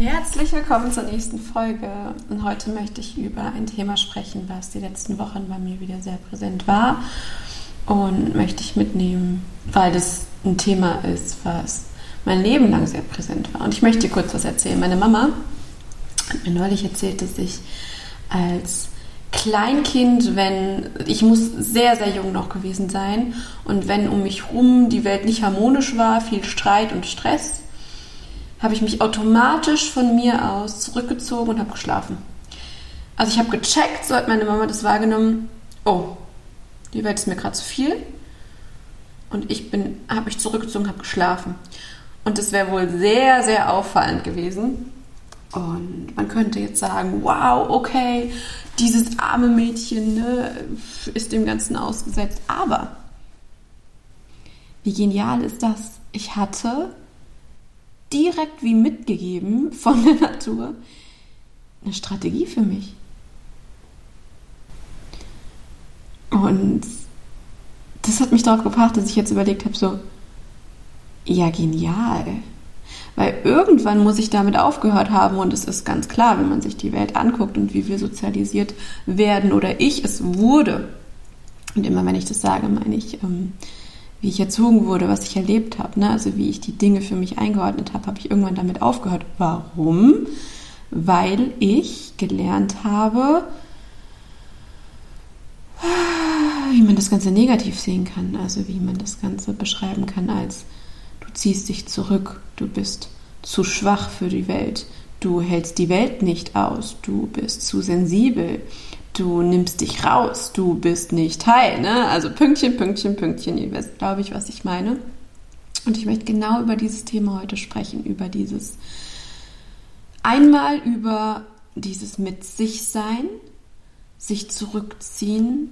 Herzlich willkommen zur nächsten Folge. Und heute möchte ich über ein Thema sprechen, was die letzten Wochen bei mir wieder sehr präsent war. Und möchte ich mitnehmen, weil das ein Thema ist, was mein Leben lang sehr präsent war. Und ich möchte dir kurz was erzählen. Meine Mama hat mir neulich erzählt, dass ich als Kleinkind, wenn ich muss sehr, sehr jung noch gewesen sein und wenn um mich herum die Welt nicht harmonisch war, viel Streit und Stress, habe ich mich automatisch von mir aus zurückgezogen und habe geschlafen. Also ich habe gecheckt, so hat meine Mama das wahrgenommen, oh, die Welt ist mir gerade zu viel. Und ich habe mich zurückgezogen, habe geschlafen. Und das wäre wohl sehr, sehr auffallend gewesen. Und man könnte jetzt sagen, wow, okay, dieses arme Mädchen ne, ist dem Ganzen ausgesetzt. Aber wie genial ist das? Ich hatte direkt wie mitgegeben von der Natur eine Strategie für mich. Und das hat mich darauf gebracht, dass ich jetzt überlegt habe, so, ja, genial. Weil irgendwann muss ich damit aufgehört haben und es ist ganz klar, wenn man sich die Welt anguckt und wie wir sozialisiert werden oder ich es wurde. Und immer wenn ich das sage, meine ich ähm, wie ich erzogen wurde, was ich erlebt habe, ne? also wie ich die Dinge für mich eingeordnet habe, habe ich irgendwann damit aufgehört. Warum? Weil ich gelernt habe, wie man das Ganze negativ sehen kann, also wie man das Ganze beschreiben kann als du ziehst dich zurück, du bist zu schwach für die Welt, du hältst die Welt nicht aus, du bist zu sensibel, du nimmst dich raus, du bist nicht Teil. Ne? Also Pünktchen, Pünktchen, Pünktchen, ihr wisst, glaube ich, was ich meine. Und ich möchte genau über dieses Thema heute sprechen, über dieses einmal über dieses mit sich sein, sich zurückziehen,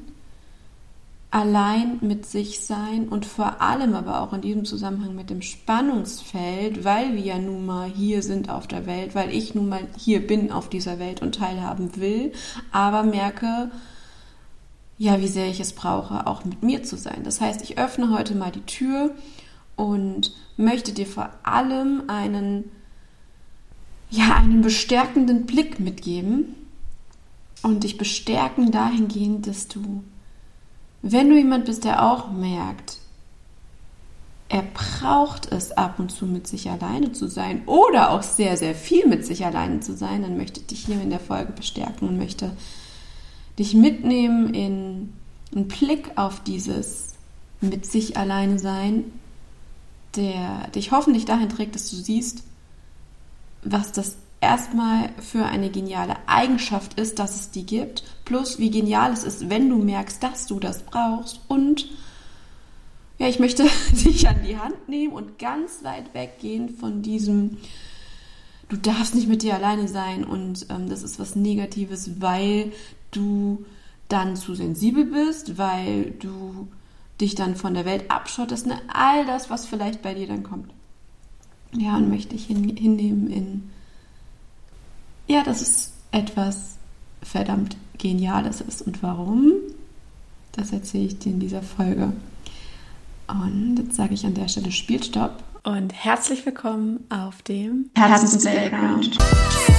allein mit sich sein und vor allem aber auch in diesem Zusammenhang mit dem Spannungsfeld, weil wir ja nun mal hier sind auf der Welt, weil ich nun mal hier bin auf dieser Welt und teilhaben will, aber merke, ja, wie sehr ich es brauche, auch mit mir zu sein. Das heißt, ich öffne heute mal die Tür und möchte dir vor allem einen, ja, einen bestärkenden Blick mitgeben und dich bestärken dahingehend, dass du wenn du jemand bist, der auch merkt, er braucht es ab und zu mit sich alleine zu sein oder auch sehr, sehr viel mit sich alleine zu sein, dann möchte ich dich hier in der Folge bestärken und möchte dich mitnehmen in einen Blick auf dieses mit sich alleine sein, der dich hoffentlich dahin trägt, dass du siehst, was das erstmal für eine geniale Eigenschaft ist, dass es die gibt, plus wie genial es ist, wenn du merkst, dass du das brauchst und ja, ich möchte dich an die Hand nehmen und ganz weit weggehen von diesem, du darfst nicht mit dir alleine sein und ähm, das ist was Negatives, weil du dann zu sensibel bist, weil du dich dann von der Welt abschottest, ne? all das, was vielleicht bei dir dann kommt. Ja, und möchte ich hin, hinnehmen in ja, dass es etwas verdammt Geniales ist. Und warum? Das erzähle ich dir in dieser Folge. Und jetzt sage ich an der Stelle Spielstopp. Und herzlich willkommen auf dem Herzens-Playground. Herzens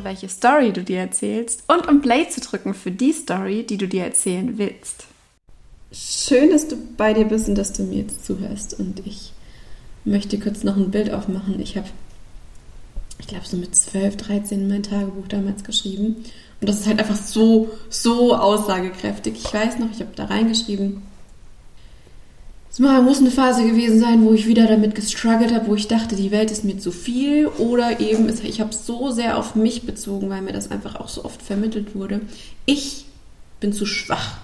hinzuschauen, welche Story du dir erzählst und um Play zu drücken für die Story, die du dir erzählen willst. Schön, dass du bei dir bist und dass du mir jetzt zuhörst. Und ich möchte kurz noch ein Bild aufmachen. Ich habe, ich glaube, so mit 12, 13 mein Tagebuch damals geschrieben. Und das ist halt einfach so, so aussagekräftig. Ich weiß noch, ich habe da reingeschrieben, es muss eine Phase gewesen sein, wo ich wieder damit gestruggelt habe, wo ich dachte, die Welt ist mir zu viel oder eben ich habe so sehr auf mich bezogen, weil mir das einfach auch so oft vermittelt wurde. Ich bin zu schwach.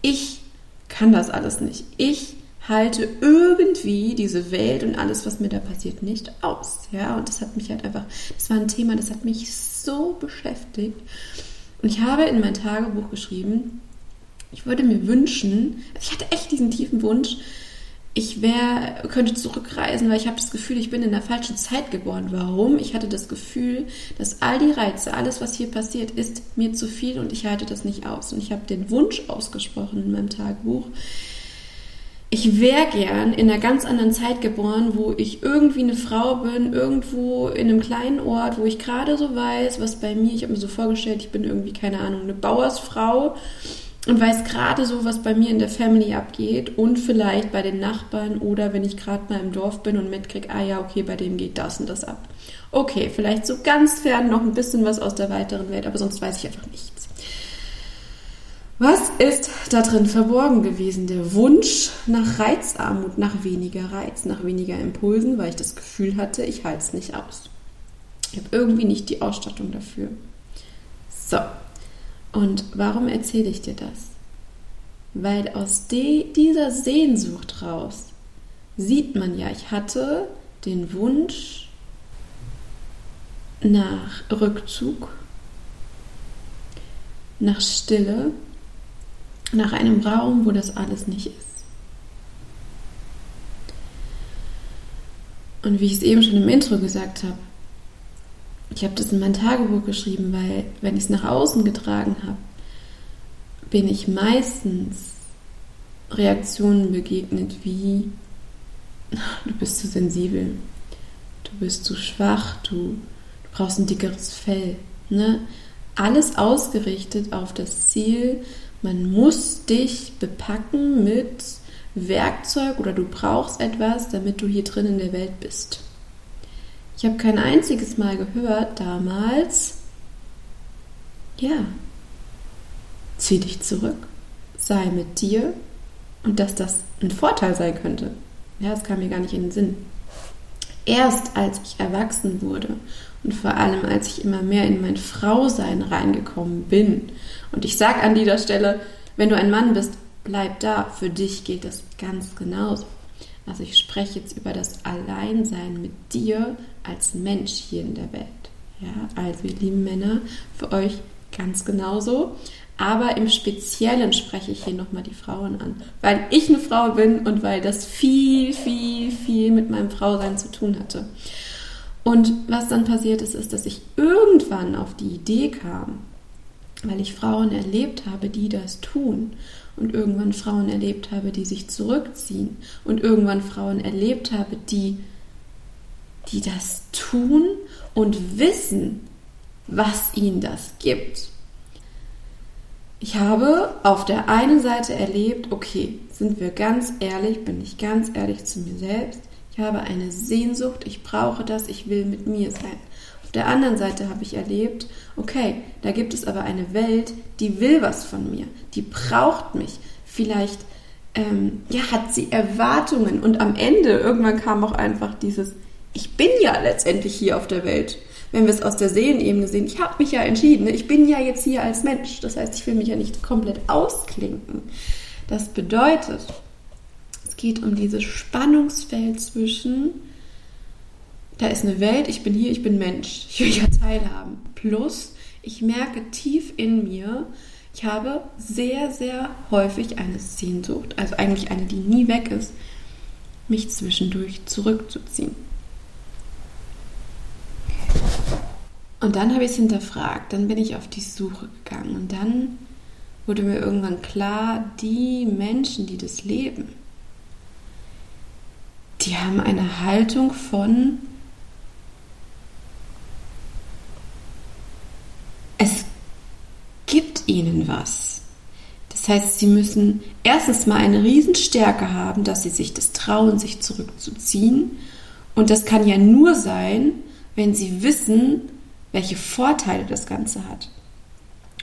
Ich kann das alles nicht. Ich halte irgendwie diese Welt und alles, was mir da passiert, nicht aus. Ja, und das hat mich halt einfach, das war ein Thema, das hat mich so beschäftigt. Und ich habe in mein Tagebuch geschrieben, Ich würde mir wünschen, also ich hatte echt diesen tiefen Wunsch, ich wär, könnte zurückreisen, weil ich habe das Gefühl, ich bin in der falschen Zeit geboren. Warum? Ich hatte das Gefühl, dass all die Reize, alles, was hier passiert, ist mir zu viel und ich halte das nicht aus. Und ich habe den Wunsch ausgesprochen in meinem Tagebuch. Ich wäre gern in einer ganz anderen Zeit geboren, wo ich irgendwie eine Frau bin, irgendwo in einem kleinen Ort, wo ich gerade so weiß, was bei mir, ich habe mir so vorgestellt, ich bin irgendwie, keine Ahnung, eine Bauersfrau und weiß gerade so, was bei mir in der Family abgeht und vielleicht bei den Nachbarn oder wenn ich gerade mal im Dorf bin und mitkriege, ah ja, okay, bei dem geht das und das ab. Okay, vielleicht so ganz fern noch ein bisschen was aus der weiteren Welt, aber sonst weiß ich einfach nichts. Was ist da drin verborgen gewesen? Der Wunsch nach Reizarmut, nach weniger Reiz, nach weniger Impulsen, weil ich das Gefühl hatte, ich halte es nicht aus. Ich habe irgendwie nicht die Ausstattung dafür. So, und warum erzähle ich dir das? Weil aus dieser Sehnsucht raus sieht man ja, ich hatte den Wunsch nach Rückzug, nach Stille, nach einem Raum, wo das alles nicht ist. Und wie ich es eben schon im Intro gesagt habe, ich habe das in mein Tagebuch geschrieben, weil wenn ich es nach außen getragen habe, bin ich meistens Reaktionen begegnet wie du bist zu sensibel, du bist zu schwach, du, du brauchst ein dickeres Fell. Ne? Alles ausgerichtet auf das Ziel, man muss dich bepacken mit Werkzeug oder du brauchst etwas, damit du hier drin in der Welt bist. Ich habe kein einziges Mal gehört damals, ja, zieh dich zurück, sei mit dir und dass das ein Vorteil sein könnte. Ja, das kam mir gar nicht in den Sinn. Erst als ich erwachsen wurde und vor allem als ich immer mehr in mein Frausein reingekommen bin. Und ich sage an dieser Stelle, wenn du ein Mann bist, bleib da. Für dich geht das ganz genauso. Also ich spreche jetzt über das Alleinsein mit dir als Mensch hier in der Welt. Ja, also ihr lieben Männer, für euch ganz genauso. Aber im Speziellen spreche ich hier nochmal die Frauen an, weil ich eine Frau bin und weil das viel, viel, viel mit meinem Frausein zu tun hatte. Und was dann passiert ist, ist, dass ich irgendwann auf die Idee kam, weil ich Frauen erlebt habe, die das tun und irgendwann Frauen erlebt habe, die sich zurückziehen und irgendwann Frauen erlebt habe, die, die das tun und wissen, was ihnen das gibt. Ich habe auf der einen Seite erlebt, okay, sind wir ganz ehrlich, bin ich ganz ehrlich zu mir selbst, ich habe eine Sehnsucht, ich brauche das, ich will mit mir sein. Auf der anderen Seite habe ich erlebt, okay, da gibt es aber eine Welt, die will was von mir, die braucht mich. Vielleicht ähm, ja, hat sie Erwartungen und am Ende irgendwann kam auch einfach dieses, ich bin ja letztendlich hier auf der Welt. Wenn wir es aus der Seelenebene sehen, ich habe mich ja entschieden, ich bin ja jetzt hier als Mensch. Das heißt, ich will mich ja nicht komplett ausklinken. Das bedeutet, es geht um dieses Spannungsfeld zwischen da ist eine Welt, ich bin hier, ich bin Mensch, ich will ja teilhaben. Plus, ich merke tief in mir, ich habe sehr, sehr häufig eine Sehnsucht, also eigentlich eine, die nie weg ist, mich zwischendurch zurückzuziehen. Und dann habe ich es hinterfragt, dann bin ich auf die Suche gegangen und dann wurde mir irgendwann klar, die Menschen, die das leben, die haben eine Haltung von, es gibt ihnen was. Das heißt, sie müssen erstens mal eine Riesenstärke haben, dass sie sich das trauen, sich zurückzuziehen. Und das kann ja nur sein, wenn sie wissen, welche Vorteile das Ganze hat.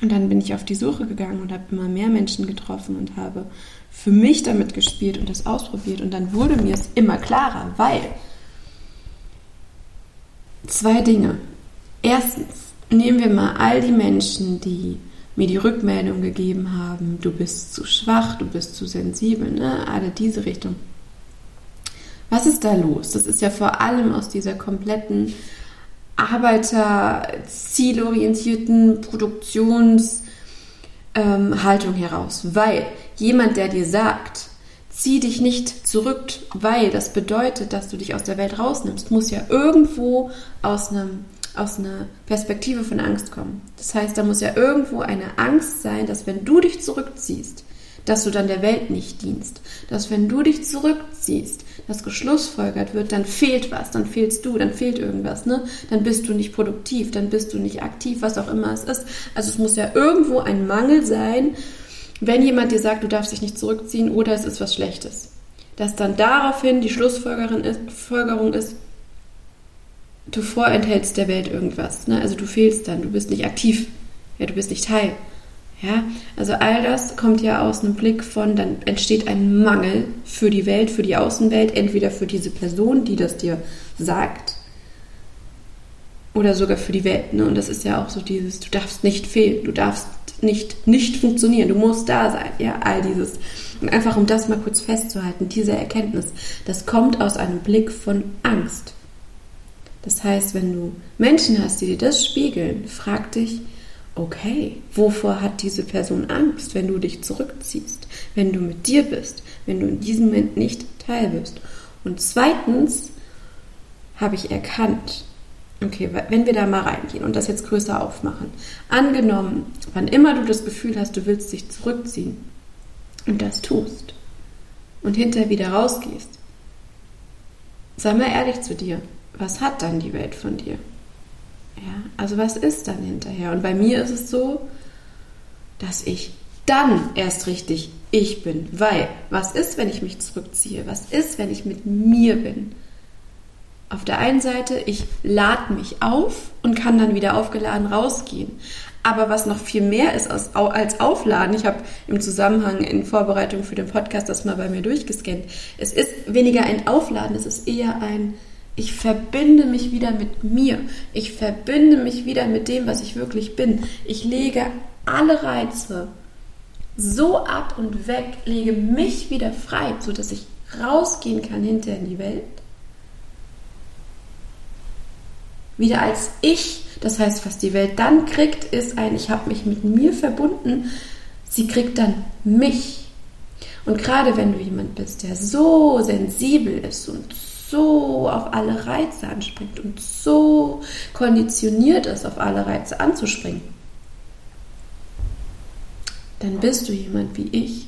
Und dann bin ich auf die Suche gegangen und habe immer mehr Menschen getroffen und habe für mich damit gespielt und das ausprobiert. Und dann wurde mir es immer klarer, weil zwei Dinge. Erstens, nehmen wir mal all die Menschen, die mir die Rückmeldung gegeben haben, du bist zu schwach, du bist zu sensibel, ne? alle diese Richtung. Was ist da los? Das ist ja vor allem aus dieser kompletten Arbeiter-zielorientierten Produktions- ähm, heraus, weil jemand, der dir sagt, zieh dich nicht zurück, weil das bedeutet, dass du dich aus der Welt rausnimmst, muss ja irgendwo aus einem aus einer Perspektive von Angst kommen. Das heißt, da muss ja irgendwo eine Angst sein, dass wenn du dich zurückziehst, dass du dann der Welt nicht dienst. Dass wenn du dich zurückziehst, das geschlussfolgert wird, dann fehlt was, dann fehlst du, dann fehlt irgendwas, ne? Dann bist du nicht produktiv, dann bist du nicht aktiv, was auch immer es ist. Also es muss ja irgendwo ein Mangel sein, wenn jemand dir sagt, du darfst dich nicht zurückziehen oder es ist was Schlechtes. Dass dann daraufhin die Schlussfolgerung ist, du vorenthältst der Welt irgendwas. Ne? Also du fehlst dann, du bist nicht aktiv, ja, du bist nicht Teil. Ja, also all das kommt ja aus einem Blick von, dann entsteht ein Mangel für die Welt, für die Außenwelt, entweder für diese Person, die das dir sagt, oder sogar für die Welt. Ne? Und das ist ja auch so dieses, du darfst nicht fehlen, du darfst nicht nicht funktionieren, du musst da sein. Ja, all dieses. Und einfach um das mal kurz festzuhalten, diese Erkenntnis, das kommt aus einem Blick von Angst. Das heißt, wenn du Menschen hast, die dir das spiegeln, frag dich, okay, wovor hat diese Person Angst, wenn du dich zurückziehst, wenn du mit dir bist, wenn du in diesem Moment nicht Teil bist. Und zweitens habe ich erkannt, okay, wenn wir da mal reingehen und das jetzt größer aufmachen, angenommen, wann immer du das Gefühl hast, du willst dich zurückziehen und das tust und hinterher wieder rausgehst, sei mal ehrlich zu dir, was hat dann die Welt von dir? Ja, also was ist dann hinterher? Und bei mir ist es so, dass ich dann erst richtig ich bin. Weil, was ist, wenn ich mich zurückziehe? Was ist, wenn ich mit mir bin? Auf der einen Seite, ich lade mich auf und kann dann wieder aufgeladen rausgehen. Aber was noch viel mehr ist als, Aufladen, ich habe im Zusammenhang in Vorbereitung für den Podcast das mal bei mir durchgescannt. Es ist weniger ein Aufladen, es ist eher ein ich verbinde mich wieder mit mir. Ich verbinde mich wieder mit dem, was ich wirklich bin. Ich lege alle Reize so ab und weg, lege mich wieder frei, sodass ich rausgehen kann hinter in die Welt. Wieder als ich. Das heißt, was die Welt dann kriegt, ist ein, ich habe mich mit mir verbunden. Sie kriegt dann mich. Und gerade wenn du jemand bist, der so sensibel ist und so auf alle Reize anspringt und so konditioniert ist, auf alle Reize anzuspringen, dann bist du jemand wie ich,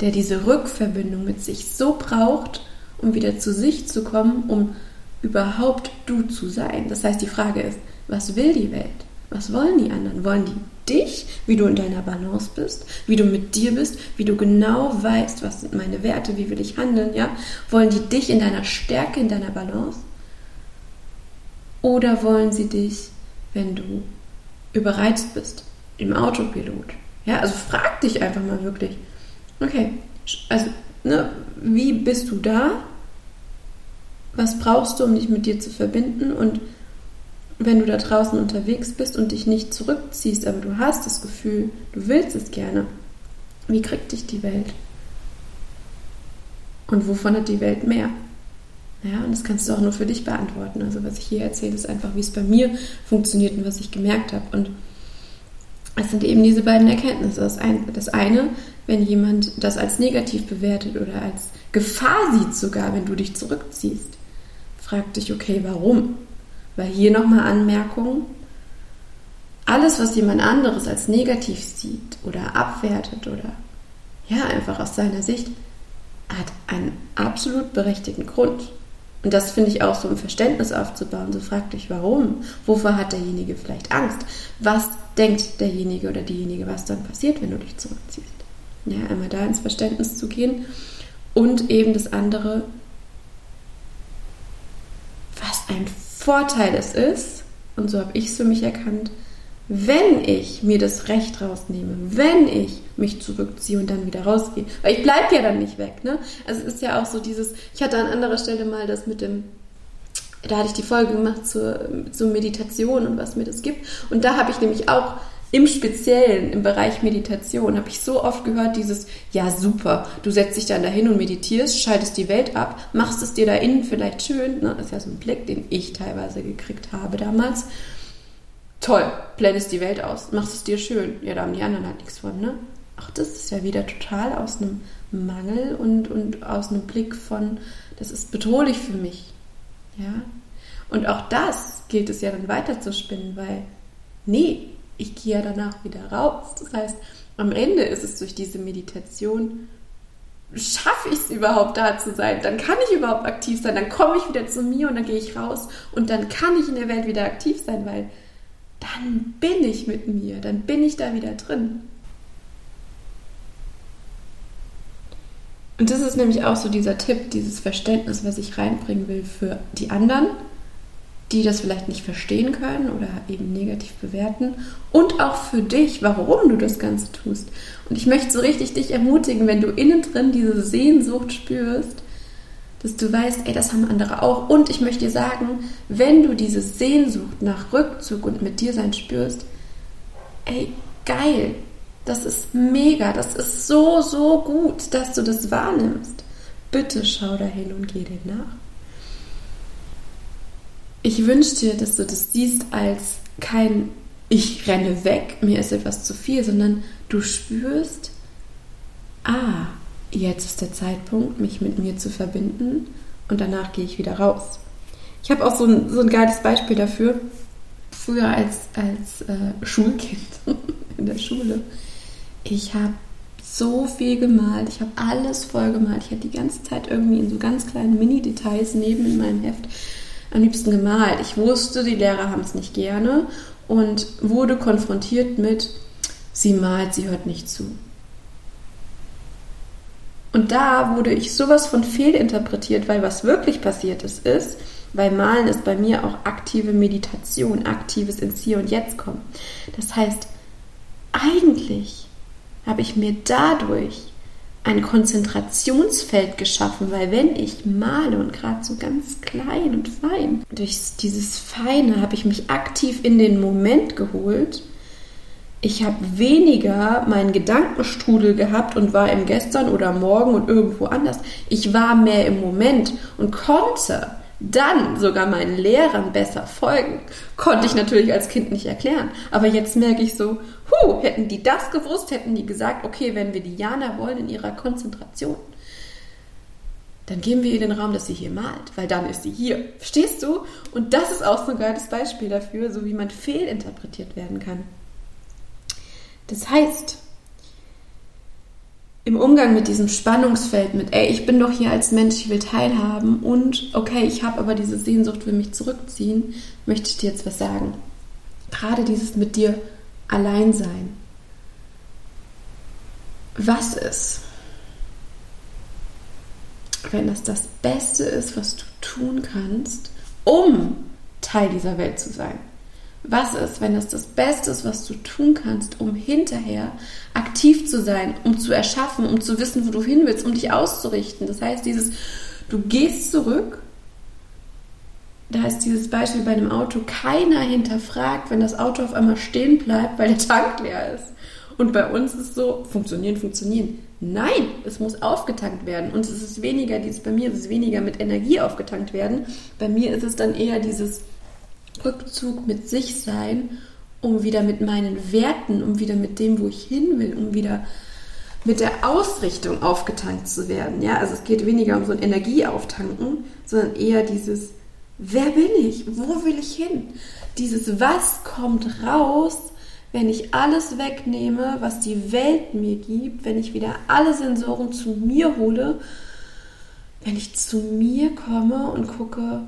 der diese Rückverbindung mit sich so braucht, um wieder zu sich zu kommen, um überhaupt du zu sein. Das heißt, die Frage ist, was will die Welt? Was wollen die anderen? Wollen die dich, wie du in deiner Balance bist, wie du mit dir bist, wie du genau weißt, was sind meine Werte, wie will ich handeln, ja? Wollen die dich in deiner Stärke, in deiner Balance? Oder wollen sie dich, wenn du überreizt bist, im Autopilot? Ja, also frag dich einfach mal wirklich, okay, also, ne, wie bist du da? Was brauchst du, um dich mit dir zu verbinden? Und wenn du da draußen unterwegs bist und dich nicht zurückziehst, aber du hast das Gefühl, du willst es gerne, wie kriegt dich die Welt? Und wovon hat die Welt mehr? Ja, und das kannst du auch nur für dich beantworten. Also was ich hier erzähle, ist einfach, wie es bei mir funktioniert und was ich gemerkt habe. Und es sind eben diese beiden Erkenntnisse. Das eine, wenn jemand das als negativ bewertet oder als Gefahr sieht sogar, wenn du dich zurückziehst, frag dich, okay, warum? Weil hier nochmal Anmerkung. Alles, was jemand anderes als negativ sieht oder abwertet oder ja, einfach aus seiner Sicht, hat einen absolut berechtigten Grund. Und das finde ich auch so ein Verständnis aufzubauen. So frag dich, warum? Wovor hat derjenige vielleicht Angst? Was denkt derjenige oder diejenige, was dann passiert, wenn du dich zurückziehst? Ja, einmal da ins Verständnis zu gehen und eben das andere, was ein Vorteil es ist, und so habe ich es für mich erkannt, wenn ich mir das Recht rausnehme, wenn ich mich zurückziehe und dann wieder rausgehe, weil ich bleibe ja dann nicht weg. Ne? Also es ist ja auch so dieses, ich hatte an anderer Stelle mal das mit dem, da hatte ich die Folge gemacht zur, zur Meditation und was mir das gibt. Und da habe ich nämlich auch im Speziellen im Bereich Meditation habe ich so oft gehört dieses, ja super, du setzt dich dann dahin und meditierst, schaltest die Welt ab, machst es dir da innen vielleicht schön, ne? das ist ja so ein Blick, den ich teilweise gekriegt habe damals. Toll, blendest die Welt aus, machst es dir schön. Ja, da haben die anderen halt nichts von, ne? Ach, das ist ja wieder total aus einem Mangel und, und aus einem Blick von, das ist bedrohlich für mich. Ja? Und auch das gilt es ja dann weiter zu spinnen, weil, nee, ich gehe ja danach wieder raus. Das heißt, am Ende ist es durch diese Meditation, schaffe ich es überhaupt da zu sein? Dann kann ich überhaupt aktiv sein, dann komme ich wieder zu mir und dann gehe ich raus und dann kann ich in der Welt wieder aktiv sein, weil dann bin ich mit mir, dann bin ich da wieder drin. Und das ist nämlich auch so dieser Tipp, dieses Verständnis, was ich reinbringen will für die anderen, die das vielleicht nicht verstehen können oder eben negativ bewerten und auch für dich, warum du das Ganze tust. Und ich möchte so richtig dich ermutigen, wenn du innen drin diese Sehnsucht spürst, dass du weißt, ey, das haben andere auch. Und ich möchte dir sagen, wenn du diese Sehnsucht nach Rückzug und mit dir sein spürst, ey, geil, das ist mega, das ist so, so gut, dass du das wahrnimmst. Bitte schau dahin und geh dem nach. Ich wünsche dir, dass du das siehst als kein ich renne weg, mir ist etwas zu viel, sondern du spürst, ah, jetzt ist der Zeitpunkt, mich mit mir zu verbinden und danach gehe ich wieder raus. Ich habe auch so ein, so ein geiles Beispiel dafür. Früher als, als äh, Schulkind in der Schule ich habe so viel gemalt, ich habe alles voll gemalt. Ich habe die ganze Zeit irgendwie in so ganz kleinen Mini-Details neben in meinem Heft am liebsten gemalt. Ich wusste, die Lehrer haben es nicht gerne und wurde konfrontiert mit, sie malt, sie hört nicht zu. Und da wurde ich sowas von fehlinterpretiert, weil was wirklich passiert ist, ist, weil Malen ist bei mir auch aktive Meditation, aktives ins Hier und Jetzt kommen. Das heißt, eigentlich habe ich mir dadurch ein Konzentrationsfeld geschaffen, weil wenn ich male und gerade so ganz klein und fein, durch dieses Feine habe ich mich aktiv in den Moment geholt. Ich habe weniger meinen Gedankenstrudel gehabt und war im Gestern oder Morgen und irgendwo anders. Ich war mehr im Moment und konnte dann sogar meinen Lehrern besser folgen. Konnte ich natürlich als Kind nicht erklären. Aber jetzt merke ich so, hu, hätten die das gewusst, hätten die gesagt, okay, wenn wir Diana wollen in ihrer Konzentration, dann geben wir ihr den Raum, dass sie hier malt, weil dann ist sie hier. Verstehst du? Und das ist auch so ein geiles Beispiel dafür, so wie man fehlinterpretiert werden kann. Das heißt, im Umgang mit diesem Spannungsfeld mit, ey, ich bin doch hier als Mensch, ich will teilhaben und okay, ich habe aber diese Sehnsucht, will mich zurückziehen, möchte ich dir jetzt was sagen. Gerade dieses mit dir allein sein. Was ist, wenn das das Beste ist, was du tun kannst, um Teil dieser Welt zu sein? Was ist, wenn es das Beste ist, was du tun kannst, um hinterher aktiv zu sein, um zu erschaffen, um zu wissen, wo du hin willst, um dich auszurichten? Das heißt, dieses, du gehst zurück, da ist dieses Beispiel bei einem Auto, keiner hinterfragt, wenn das Auto auf einmal stehen bleibt, weil der Tank leer ist. Und bei uns ist so, funktionieren, funktionieren. Nein, es muss aufgetankt werden. Und es ist weniger, dieses, bei mir ist es weniger mit Energie aufgetankt werden. Bei mir ist es dann eher dieses, Rückzug mit sich sein, um wieder mit meinen Werten, um wieder mit dem, wo ich hin will, um wieder mit der Ausrichtung aufgetankt zu werden. Ja, also es geht weniger um so ein Energieauftanken, sondern eher dieses, wer bin ich? Wo will ich hin? Dieses, was kommt raus, wenn ich alles wegnehme, was die Welt mir gibt, wenn ich wieder alle Sensoren zu mir hole, wenn ich zu mir komme und gucke,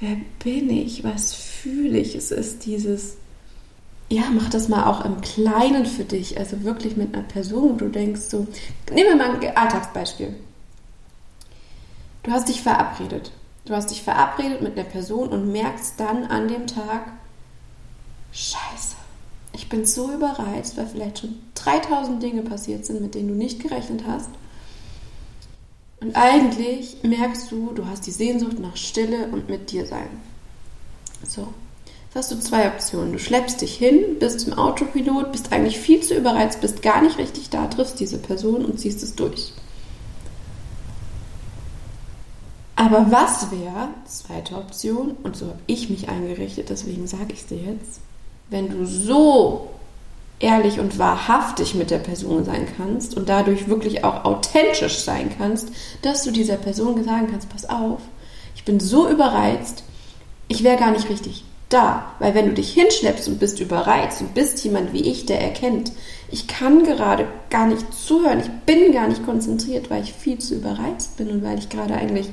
wer bin ich, was fühle ich. Es ist dieses, ja, mach das mal auch im Kleinen für dich, also wirklich mit einer Person, wo du denkst so, nehmen wir mal ein Alltagsbeispiel. Du hast dich verabredet. Du hast dich verabredet mit einer Person und merkst dann an dem Tag, scheiße, ich bin so überreizt, weil vielleicht schon 3000 Dinge passiert sind, mit denen du nicht gerechnet hast. Und eigentlich merkst du, du hast die Sehnsucht nach Stille und mit dir sein. So. Jetzt hast du zwei Optionen. Du schleppst dich hin, bist im Autopilot, bist eigentlich viel zu überreizt, bist gar nicht richtig da, triffst diese Person und ziehst es durch. Aber was wäre, zweite Option, und so habe ich mich eingerichtet, deswegen sage ich es dir jetzt, wenn du so ehrlich und wahrhaftig mit der Person sein kannst und dadurch wirklich auch authentisch sein kannst, dass du dieser Person sagen kannst, pass auf, ich bin so überreizt, ich wäre gar nicht richtig da. Weil wenn du dich hinschleppst und bist überreizt und bist jemand wie ich, der erkennt, ich kann gerade gar nicht zuhören, ich bin gar nicht konzentriert, weil ich viel zu überreizt bin und weil ich gerade eigentlich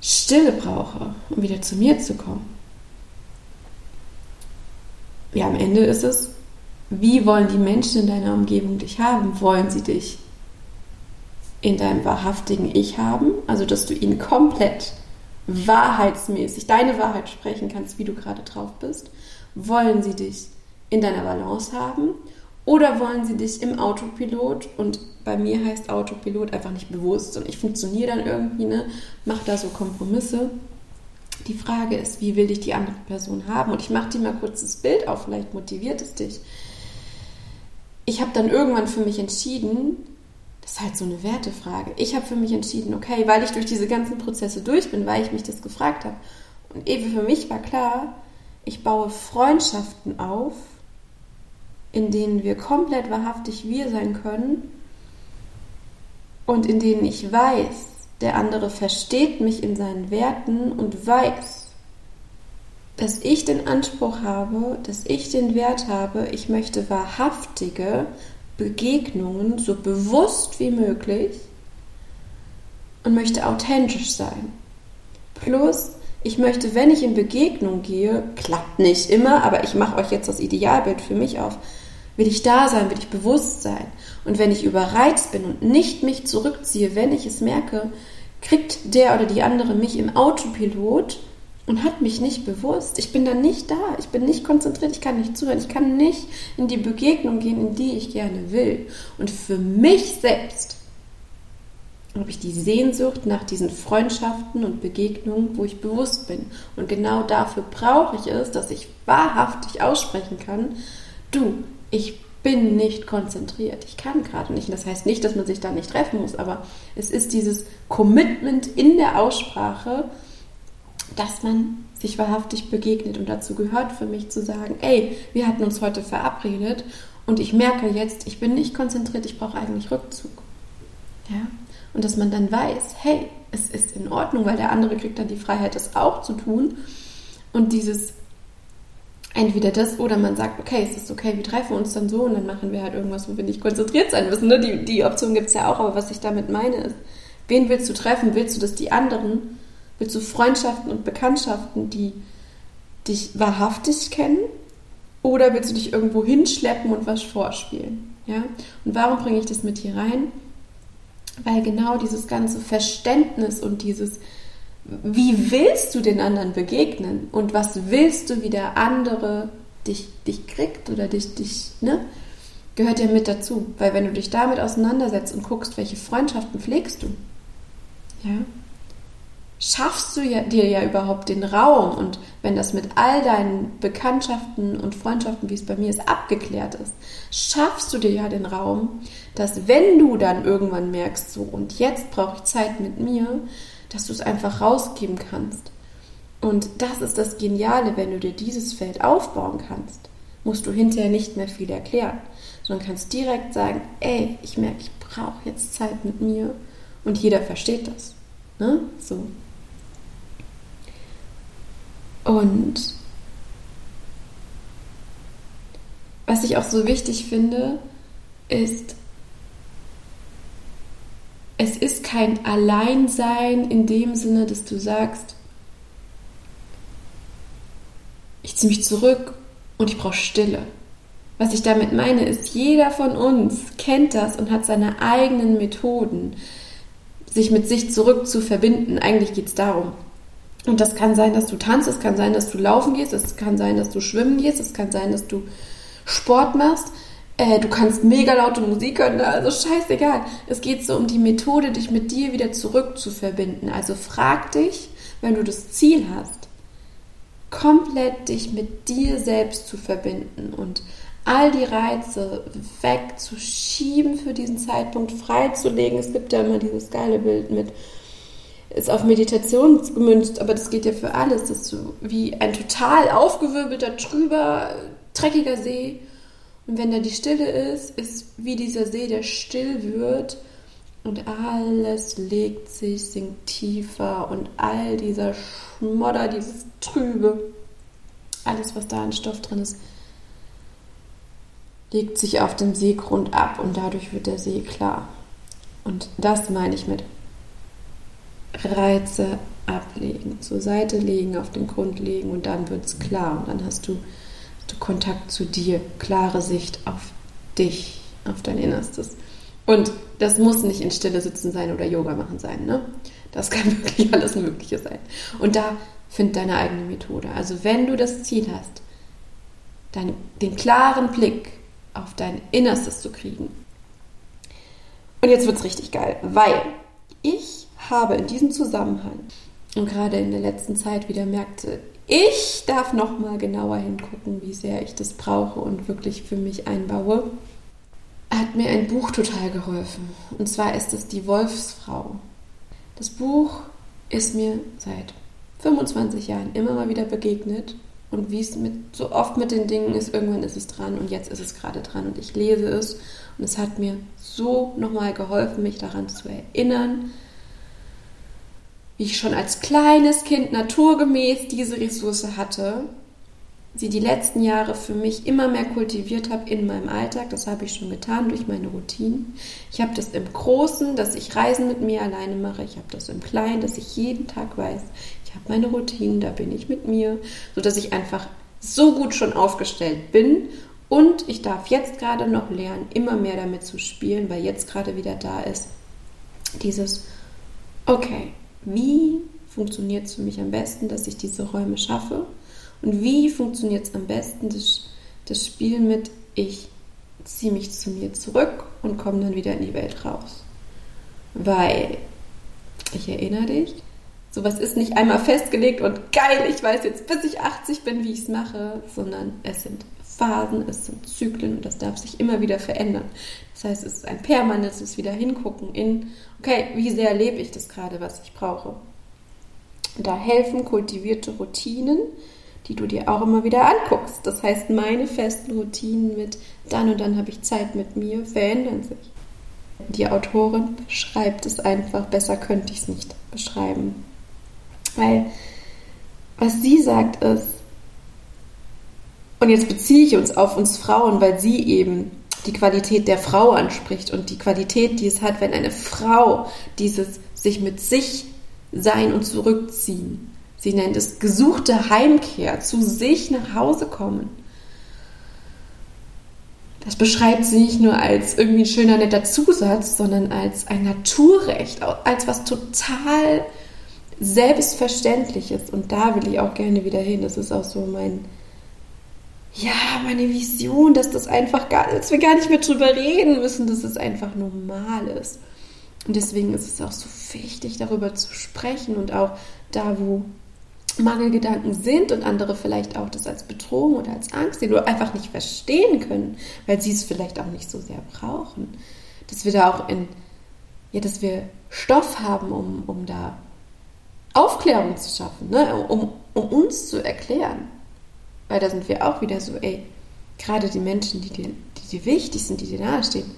Stille brauche, um wieder zu mir zu kommen. Ja, am Ende ist es, wie wollen die Menschen in deiner Umgebung dich haben? Wollen sie dich in deinem wahrhaftigen Ich haben? Also, dass du ihnen komplett wahrheitsmäßig deine Wahrheit sprechen kannst, wie du gerade drauf bist? Wollen sie dich in deiner Balance haben? Oder wollen sie dich im Autopilot und bei mir heißt Autopilot einfach nicht bewusst und ich funktioniere dann irgendwie, ne, mache da so Kompromisse. Die Frage ist, wie will dich die andere Person haben? Und ich mache dir mal kurz das Bild auf, vielleicht motiviert es dich. Ich habe dann irgendwann für mich entschieden, das ist halt so eine Wertefrage. Ich habe für mich entschieden, okay, weil ich durch diese ganzen Prozesse durch bin, weil ich mich das gefragt habe. Und eben für mich war klar, ich baue Freundschaften auf, in denen wir komplett wahrhaftig wir sein können und in denen ich weiß, der andere versteht mich in seinen Werten und weiß, dass ich den Anspruch habe, dass ich den Wert habe, ich möchte wahrhaftige Begegnungen so bewusst wie möglich und möchte authentisch sein. Plus, ich möchte, wenn ich in Begegnung gehe, klappt nicht immer, aber ich mache euch jetzt das Idealbild für mich auf, will ich da sein, will ich bewusst sein. Und wenn ich überreizt bin und nicht mich zurückziehe, wenn ich es merke, kriegt der oder die andere mich im Autopilot und hat mich nicht bewusst. Ich bin dann nicht da, ich bin nicht konzentriert, ich kann nicht zuhören, ich kann nicht in die Begegnung gehen, in die ich gerne will. Und für mich selbst habe ich die Sehnsucht nach diesen Freundschaften und Begegnungen, wo ich bewusst bin. Und genau dafür brauche ich es, dass ich wahrhaftig aussprechen kann, du, ich bin nicht konzentriert. Ich kann gerade nicht. Das heißt nicht, dass man sich da nicht treffen muss, aber es ist dieses Commitment in der Aussprache, dass man sich wahrhaftig begegnet. Und dazu gehört für mich zu sagen, ey, wir hatten uns heute verabredet und ich merke jetzt, ich bin nicht konzentriert, ich brauche eigentlich Rückzug. Ja? Und dass man dann weiß, hey, es ist in Ordnung, weil der andere kriegt dann die Freiheit, das auch zu tun. Und dieses entweder das oder man sagt, okay, es ist okay, wir treffen uns dann so und dann machen wir halt irgendwas, wo wir nicht konzentriert sein müssen. Ne? Die, die Option gibt es ja auch, aber was ich damit meine ist, wen willst du treffen? Willst du, dass die anderen, willst du Freundschaften und Bekanntschaften, die dich wahrhaftig kennen? Oder willst du dich irgendwo hinschleppen und was vorspielen? Ja? Und warum bringe ich das mit hier rein? Weil genau dieses ganze Verständnis und dieses, wie willst du den anderen begegnen und was willst du, wie der andere dich, dich kriegt oder dich, dich, ne? Gehört ja mit dazu. Weil wenn du dich damit auseinandersetzt und guckst, welche Freundschaften pflegst du, ja, schaffst du ja, dir ja überhaupt den Raum und wenn das mit all deinen Bekanntschaften und Freundschaften, wie es bei mir ist, abgeklärt ist, schaffst du dir ja den Raum, dass wenn du dann irgendwann merkst, so und jetzt brauche ich Zeit mit mir, dass du es einfach rausgeben kannst. Und das ist das Geniale, wenn du dir dieses Feld aufbauen kannst, musst du hinterher nicht mehr viel erklären, sondern kannst direkt sagen, ey, ich merke, ich brauche jetzt Zeit mit mir und jeder versteht das. Ne? So. Und was ich auch so wichtig finde, ist, es ist kein Alleinsein in dem Sinne, dass du sagst, ich ziehe mich zurück und ich brauche Stille. Was ich damit meine, ist, jeder von uns kennt das und hat seine eigenen Methoden, sich mit sich zurück zu verbinden. Eigentlich geht es darum. Und das kann sein, dass du tanzt, es kann sein, dass du laufen gehst, es kann sein, dass du schwimmen gehst, es kann sein, dass du Sport machst. Äh, du kannst mega laute Musik hören, ne? also scheißegal. Es geht so um die Methode, dich mit dir wieder zurück zu verbinden. Also frag dich, wenn du das Ziel hast, komplett dich mit dir selbst zu verbinden und all die Reize wegzuschieben für diesen Zeitpunkt, freizulegen. Es gibt ja immer dieses geile Bild mit ist auf Meditation gemünzt, aber das geht ja für alles. Das ist so wie ein total aufgewirbelter, trüber, dreckiger See. Und wenn da die Stille ist, ist wie dieser See, der still wird und alles legt sich, sinkt tiefer und all dieser Schmodder, dieses Trübe, alles, was da an Stoff drin ist, legt sich auf dem Seegrund ab und dadurch wird der See klar. Und das meine ich mit Reize ablegen, zur Seite legen, auf den Grund legen und dann wird es klar und dann hast du, Kontakt zu dir, klare Sicht auf dich, auf dein Innerstes. Und das muss nicht in Stille sitzen sein oder Yoga machen sein, ne? Das kann wirklich alles Mögliche sein. Und da find deine eigene Methode. Also wenn du das Ziel hast, dann den klaren Blick auf dein Innerstes zu kriegen. Und jetzt wird es richtig geil, weil ich habe in diesem Zusammenhang und gerade in der letzten Zeit wieder merkte, ich darf noch mal genauer hingucken, wie sehr ich das brauche und wirklich für mich einbaue. Hat mir ein Buch total geholfen. Und zwar ist es Die Wolfsfrau. Das Buch ist mir seit 25 Jahren immer mal wieder begegnet. Und wie es mit, so oft mit den Dingen ist, irgendwann ist es dran und jetzt ist es gerade dran und ich lese es. Und es hat mir so nochmal geholfen, mich daran zu erinnern, wie ich schon als kleines Kind naturgemäß diese Ressource hatte, sie die letzten Jahre für mich immer mehr kultiviert habe in meinem Alltag. Das habe ich schon getan durch meine Routinen. Ich habe das im Großen, dass ich Reisen mit mir alleine mache. Ich habe das im Kleinen, dass ich jeden Tag weiß, ich habe meine Routinen, da bin ich mit mir, sodass ich einfach so gut schon aufgestellt bin. Und ich darf jetzt gerade noch lernen, immer mehr damit zu spielen, weil jetzt gerade wieder da ist dieses, okay, wie funktioniert es für mich am besten, dass ich diese Räume schaffe? Und wie funktioniert es am besten, das, das Spiel mit, ich ziehe mich zu mir zurück und komme dann wieder in die Welt raus? Weil, ich erinnere dich, sowas ist nicht einmal festgelegt und geil, ich weiß jetzt, bis ich 80 bin, wie ich es mache, sondern es sind Phasen, es sind Zyklen und das darf sich immer wieder verändern. Das heißt, es ist ein permanentes Wieder hingucken in, okay, wie sehr erlebe ich das gerade, was ich brauche. Da helfen kultivierte Routinen, die du dir auch immer wieder anguckst. Das heißt, meine festen Routinen mit dann und dann habe ich Zeit mit mir verändern sich. Die Autorin schreibt es einfach, besser könnte ich es nicht beschreiben. Weil was sie sagt ist, und jetzt beziehe ich uns auf uns Frauen, weil sie eben die Qualität der Frau anspricht und die Qualität, die es hat, wenn eine Frau dieses sich mit sich sein und zurückziehen. Sie nennt es gesuchte Heimkehr, zu sich nach Hause kommen. Das beschreibt sie nicht nur als irgendwie ein schöner, netter Zusatz, sondern als ein Naturrecht, als was total Selbstverständliches. Und da will ich auch gerne wieder hin. Das ist auch so mein, ja, meine Vision, dass das einfach gar, dass wir gar nicht mehr drüber reden müssen, dass es einfach normal ist. Und deswegen ist es auch so wichtig, darüber zu sprechen und auch da, wo Mangelgedanken sind und andere vielleicht auch das als Bedrohung oder als Angst sehen oder einfach nicht verstehen können, weil sie es vielleicht auch nicht so sehr brauchen. Dass wir da auch in, ja, dass wir Stoff haben, um, um da Aufklärung zu schaffen, ne? um, um uns zu erklären. Weil da sind wir auch wieder so, ey, gerade die Menschen, die dir, die dir wichtig sind, die dir nahestehen,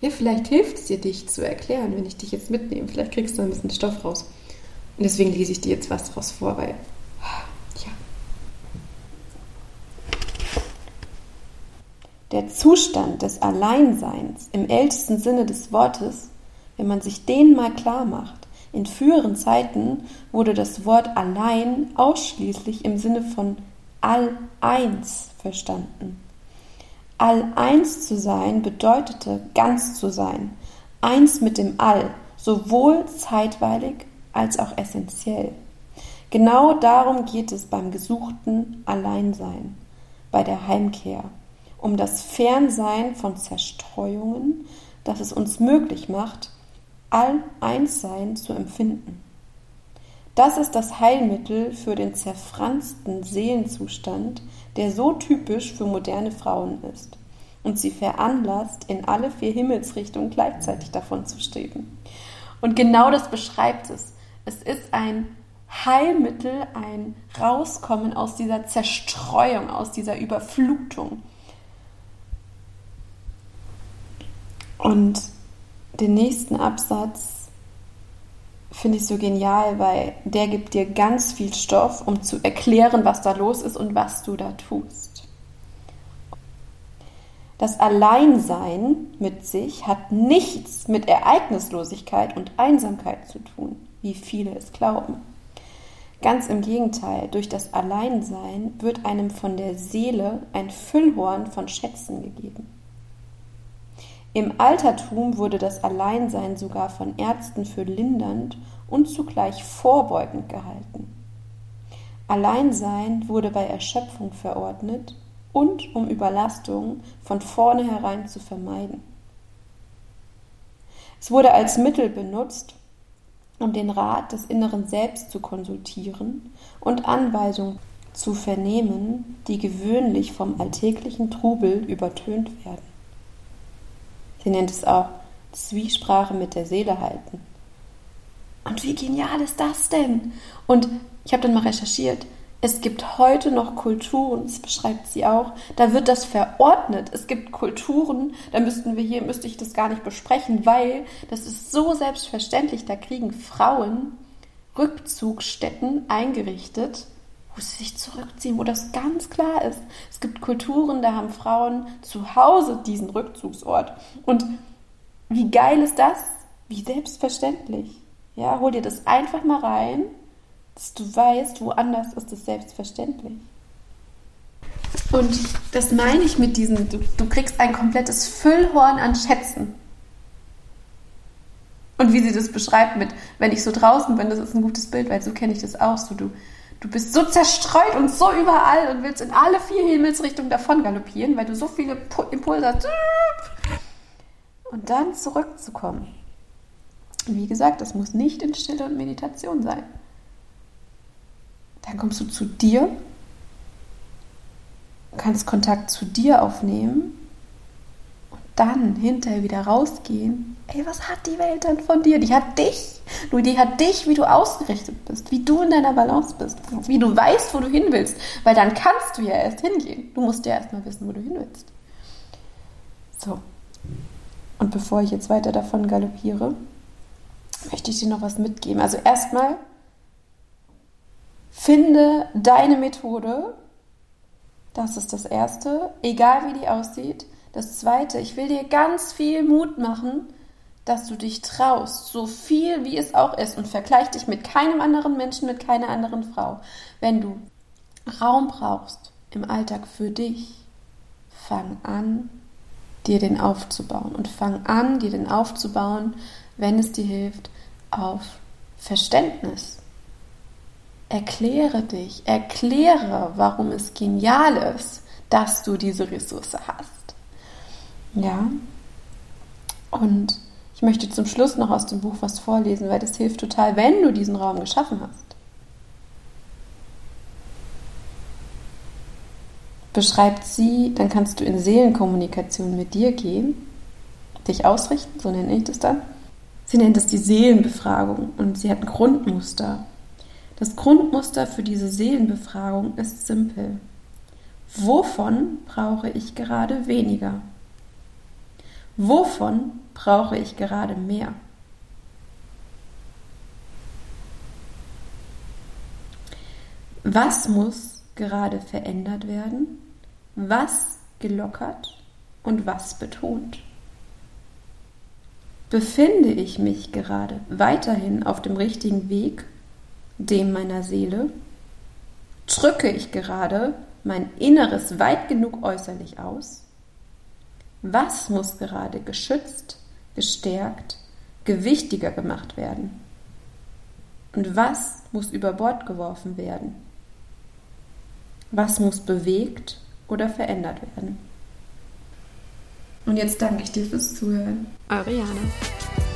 ja, vielleicht hilft es dir, dich zu erklären, wenn ich dich jetzt mitnehme. Vielleicht kriegst du ein bisschen Stoff raus. Und deswegen lese ich dir jetzt was draus vor, weil, ja. Der Zustand des Alleinseins im ältesten Sinne des Wortes, wenn man sich den mal klar macht, in früheren Zeiten wurde das Wort allein ausschließlich im Sinne von all-eins verstanden. All-eins zu sein bedeutete ganz zu sein, eins mit dem All, sowohl zeitweilig als auch essentiell. Genau darum geht es beim gesuchten Alleinsein, bei der Heimkehr, um das Fernsein von Zerstreuungen, das es uns möglich macht, All-Eins-Sein zu empfinden. Das ist das Heilmittel für den zerfransten Seelenzustand, der so typisch für moderne Frauen ist und sie veranlasst, in alle vier Himmelsrichtungen gleichzeitig davon zu streben. Und genau das beschreibt es. Es ist ein Heilmittel, ein Rauskommen aus dieser Zerstreuung, aus dieser Überflutung. Und den nächsten Absatz finde ich so genial, weil der gibt dir ganz viel Stoff, um zu erklären, was da los ist und was du da tust. Das Alleinsein mit sich hat nichts mit Ereignislosigkeit und Einsamkeit zu tun, wie viele es glauben. Ganz im Gegenteil, durch das Alleinsein wird einem von der Seele ein Füllhorn von Schätzen gegeben. Im Altertum wurde das Alleinsein sogar von Ärzten für lindernd und zugleich vorbeugend gehalten. Alleinsein wurde bei Erschöpfung verordnet und um Überlastung von vornherein zu vermeiden. Es wurde als Mittel benutzt, um den Rat des inneren Selbst zu konsultieren und Anweisungen zu vernehmen, die gewöhnlich vom alltäglichen Trubel übertönt werden. Sie nennt es auch Zwiesprache mit der Seele halten. Und wie genial ist das denn? Und ich habe dann mal recherchiert. Es gibt heute noch Kulturen, das beschreibt sie auch, da wird das verordnet. Es gibt Kulturen, da müssten wir hier, müsste ich das gar nicht besprechen, weil das ist so selbstverständlich. Da kriegen Frauen Rückzugsstätten eingerichtet, wo sie sich zurückziehen, wo das ganz klar ist. Es gibt Kulturen, da haben Frauen zu Hause diesen Rückzugsort. Und wie geil ist das? Wie selbstverständlich. Ja, hol dir das einfach mal rein dass du weißt, woanders ist es selbstverständlich. Und das meine ich mit diesem, du, du kriegst ein komplettes Füllhorn an Schätzen. Und wie sie das beschreibt mit, wenn ich so draußen bin, das ist ein gutes Bild, weil so kenne ich das auch. So, du, du bist so zerstreut und so überall und willst in alle vier Himmelsrichtungen davon galoppieren, weil du so viele Impulse hast. Und dann zurückzukommen. wie gesagt, das muss nicht in Stille und Meditation sein. Dann kommst du zu dir, kannst Kontakt zu dir aufnehmen dann hinterher wieder rausgehen. Ey, was hat die Welt denn von dir? Die hat dich. Nur die hat dich, wie du ausgerichtet bist, wie du in deiner Balance bist, wie du weißt, wo du hin willst. Weil dann kannst du ja erst hingehen. Du musst ja erst mal wissen, wo du hin willst. So. Und bevor ich jetzt weiter davon galoppiere, möchte ich dir noch was mitgeben. Also erstmal Finde deine Methode. Das ist das Erste, egal wie die aussieht. Das Zweite, ich will dir ganz viel Mut machen, dass du dich traust, so viel wie es auch ist und vergleich dich mit keinem anderen Menschen, mit keiner anderen Frau. Wenn du Raum brauchst im Alltag für dich, fang an, dir den aufzubauen und fang an, dir den aufzubauen, wenn es dir hilft, auf Verständnis erkläre dich, erkläre, warum es genial ist, dass du diese Ressource hast. Ja. Und ich möchte zum Schluss noch aus dem Buch was vorlesen, weil das hilft total, wenn du diesen Raum geschaffen hast. Beschreibt sie, dann kannst du in Seelenkommunikation mit dir gehen, dich ausrichten, so nenne ich das dann. Sie nennt es die Seelenbefragung und sie hat ein Grundmuster. Das Grundmuster für diese Seelenbefragung ist simpel. Wovon brauche ich gerade weniger? Wovon brauche ich gerade mehr? Was muss gerade verändert werden? Was gelockert und was betont? Befinde ich mich gerade weiterhin auf dem richtigen Weg dem meiner Seele? Drücke ich gerade mein Inneres weit genug äußerlich aus? Was muss gerade geschützt, gestärkt, gewichtiger gemacht werden? Und was muss über Bord geworfen werden? Was muss bewegt oder verändert werden? Und jetzt danke ich dir fürs Zuhören. Jana.